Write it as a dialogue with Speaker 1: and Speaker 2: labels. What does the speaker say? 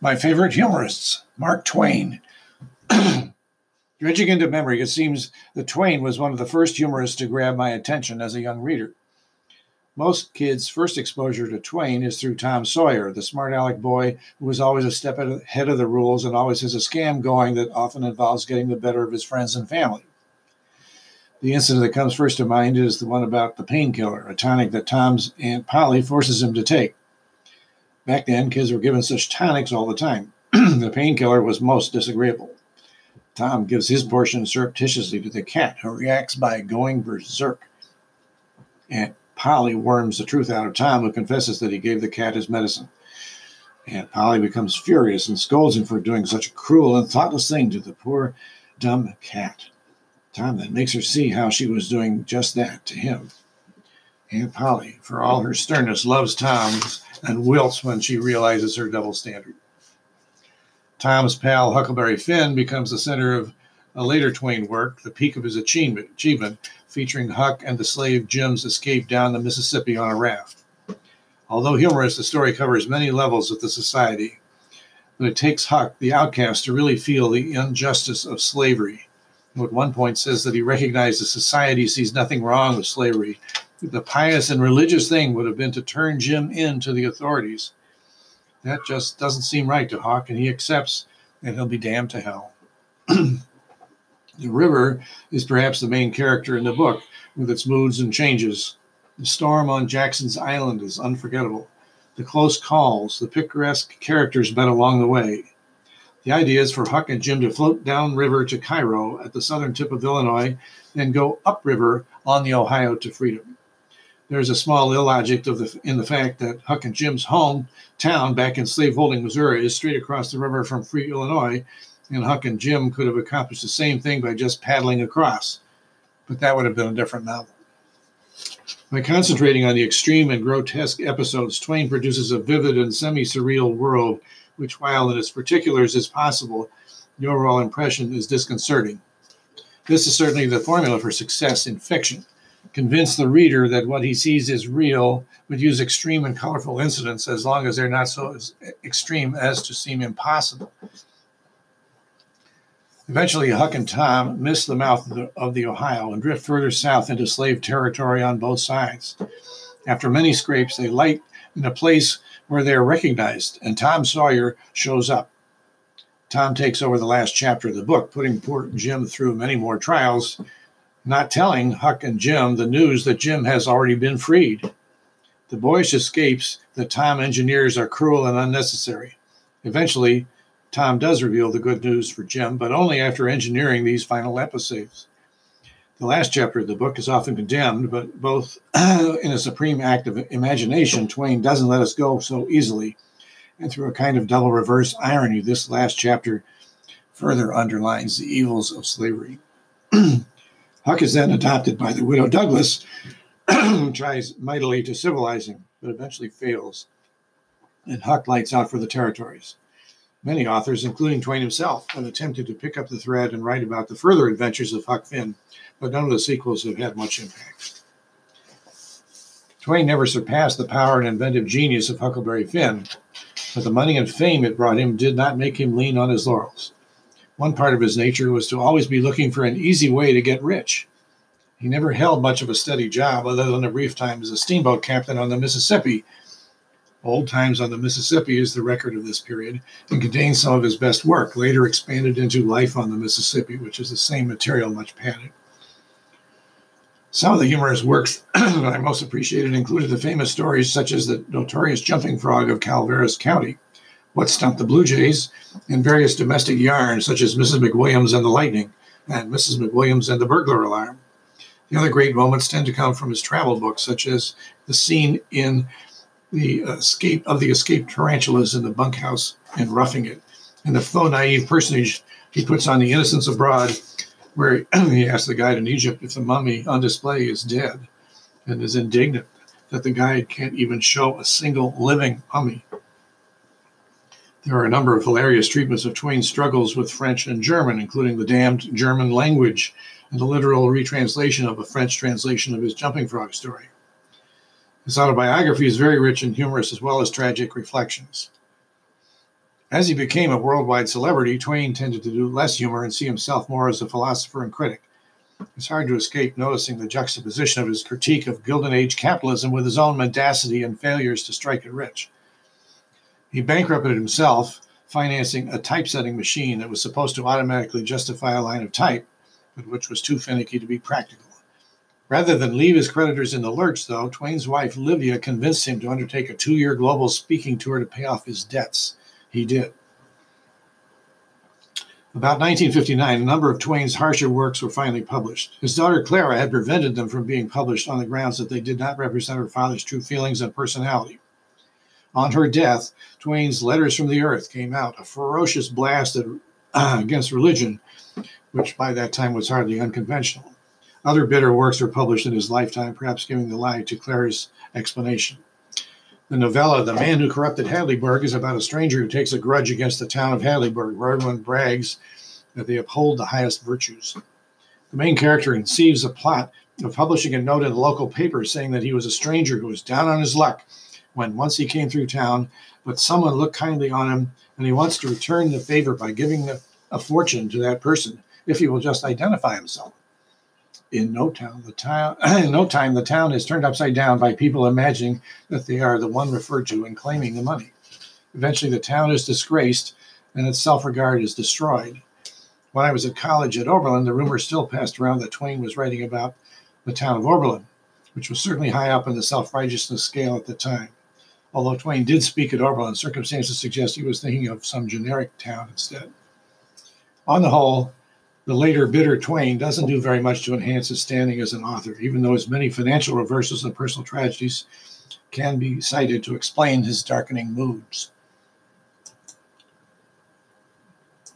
Speaker 1: My favorite humorists, Mark Twain. Dredging into memory, it seems that Twain was one of the first humorists to grab my attention as a young reader. Most kids' first exposure to Twain is through Tom Sawyer, the smart aleck boy who was always a step ahead of the rules and always has a scam going that often involves getting the better of his friends and family. The incident that comes first to mind is the one about the painkiller, a tonic that Tom's Aunt Polly forces him to take. Back then, kids were given such tonics all the time. the painkiller was most disagreeable. Tom gives his portion surreptitiously to the cat, who reacts by going berserk. Aunt Polly worms the truth out of Tom, who confesses that he gave the cat his medicine. Aunt Polly becomes furious and scolds him for doing such a cruel and thoughtless thing to the poor, dumb cat. Tom then makes her see how she was doing just that to him. Aunt Polly, for all her sternness, loves Tom and wilts when she realizes her double standard. Tom's pal Huckleberry Finn becomes the center of a later Twain work, the peak of his achievement, achievement, featuring Huck and the slave Jim's escape down the Mississippi on a raft. Although humorous, the story covers many levels of the society, but it takes Huck, the outcast, to really feel the injustice of slavery. Who at one point says that he recognizes society sees nothing wrong with slavery, the pious and religious thing would have been to turn Jim in to the authorities. That just doesn't seem right to Huck, and he accepts and he'll be damned to hell. the river is perhaps the main character in the book, with its moods and changes. The storm on Jackson's Island is unforgettable. The close calls, the picturesque characters met along the way. The idea is for Huck and Jim to float downriver to Cairo at the southern tip of Illinois, then go upriver on the Ohio to freedom there's a small illogic the, in the fact that Huck and Jim's hometown back in slaveholding Missouri is straight across the river from Free Illinois, and Huck and Jim could have accomplished the same thing by just paddling across. But that would have been a different novel. By concentrating on the extreme and grotesque episodes, Twain produces a vivid and semi surreal world, which, while in its particulars is possible, the overall impression is disconcerting. This is certainly the formula for success in fiction convince the reader that what he sees is real, but use extreme and colorful incidents as long as they're not so extreme as to seem impossible. Eventually, Huck and Tom miss the mouth of the, of the, Ohio and drift further south into slave territory on both sides. After many scrapes, they light in a place where they are recognized, and Tom Sawyer shows up. Tom takes over the last chapter of the book, putting poor Jim through many more trials not telling Huck and Jim the news that Jim has already been freed. The boyish escapes that Tom engineers are cruel and unnecessary. Eventually, Tom does reveal the good news for Jim, but only after engineering these final episodes. The last chapter of the book is often condemned, but both in a supreme act of imagination, Twain doesn't let us go so easily. And through a kind of double reverse irony, this last chapter further underlines the evils of slavery. Huck is then adopted by the widow Douglas, who tries mightily to civilize him, but eventually fails. And Huck lights out for the territories. Many authors, including Twain himself, have attempted to pick up the thread and write about the further adventures of Huck Finn, but none of the sequels have had much impact. Twain never surpassed the power and inventive genius of Huckleberry Finn, but the money and fame it brought him did not make him lean on his laurels. One part of his nature was to always be looking for an easy way to get rich. He never held much of a steady job other than a brief time as a steamboat captain on the Mississippi. Old Times on the Mississippi is the record of this period and contains some of his best work, later expanded into Life on the Mississippi, which is the same material, much padded. Some of the humorous works that I most appreciated included the famous stories such as the notorious jumping frog of Calaveras County, what Stumped the Blue Jays, and various domestic yarns such as Mrs. McWilliams and the Lightning and Mrs. McWilliams and the Burglar Alarm. The other great moments tend to come from his travel books, such as the scene in the escape of the escaped tarantulas in the bunkhouse in Roughing It, and the faux naive personage he puts on the Innocents Abroad, where he asks the guide in Egypt if the mummy on display is dead, and is indignant that the guide can't even show a single living mummy. There are a number of hilarious treatments of Twain's struggles with French and German, including the damned German language and the literal retranslation of a French translation of his Jumping Frog story. His autobiography is very rich in humorous as well as tragic reflections. As he became a worldwide celebrity, Twain tended to do less humor and see himself more as a philosopher and critic. It's hard to escape noticing the juxtaposition of his critique of Gilded Age capitalism with his own mendacity and failures to strike it rich. He bankrupted himself, financing a typesetting machine that was supposed to automatically justify a line of type, but which was too finicky to be practical. Rather than leave his creditors in the lurch, though, Twain's wife Livia convinced him to undertake a two year global speaking tour to pay off his debts. He did. About 1959, a number of Twain's harsher works were finally published. His daughter Clara had prevented them from being published on the grounds that they did not represent her father's true feelings and personality. On her death, Twain's Letters from the Earth came out, a ferocious blast at, uh, against religion, which by that time was hardly unconventional. Other bitter works were published in his lifetime, perhaps giving the lie to Clara's explanation. The novella, The Man Who Corrupted Hadleyburg, is about a stranger who takes a grudge against the town of Hadleyburg, where everyone brags that they uphold the highest virtues. The main character conceives a plot of publishing a note in the local paper saying that he was a stranger who was down on his luck when once he came through town, but someone looked kindly on him and he wants to return the favor by giving a fortune to that person if he will just identify himself. In no time, the town in no time the town is turned upside down by people imagining that they are the one referred to and claiming the money. Eventually, the town is disgraced and its self-regard is destroyed. When I was at college at Oberlin, the rumor still passed around that Twain was writing about the town of Oberlin, which was certainly high up in the self-righteousness scale at the time. Although Twain did speak at Oberlin, circumstances suggest he was thinking of some generic town instead. On the whole, the later bitter Twain doesn't do very much to enhance his standing as an author, even though his many financial reversals and personal tragedies can be cited to explain his darkening moods.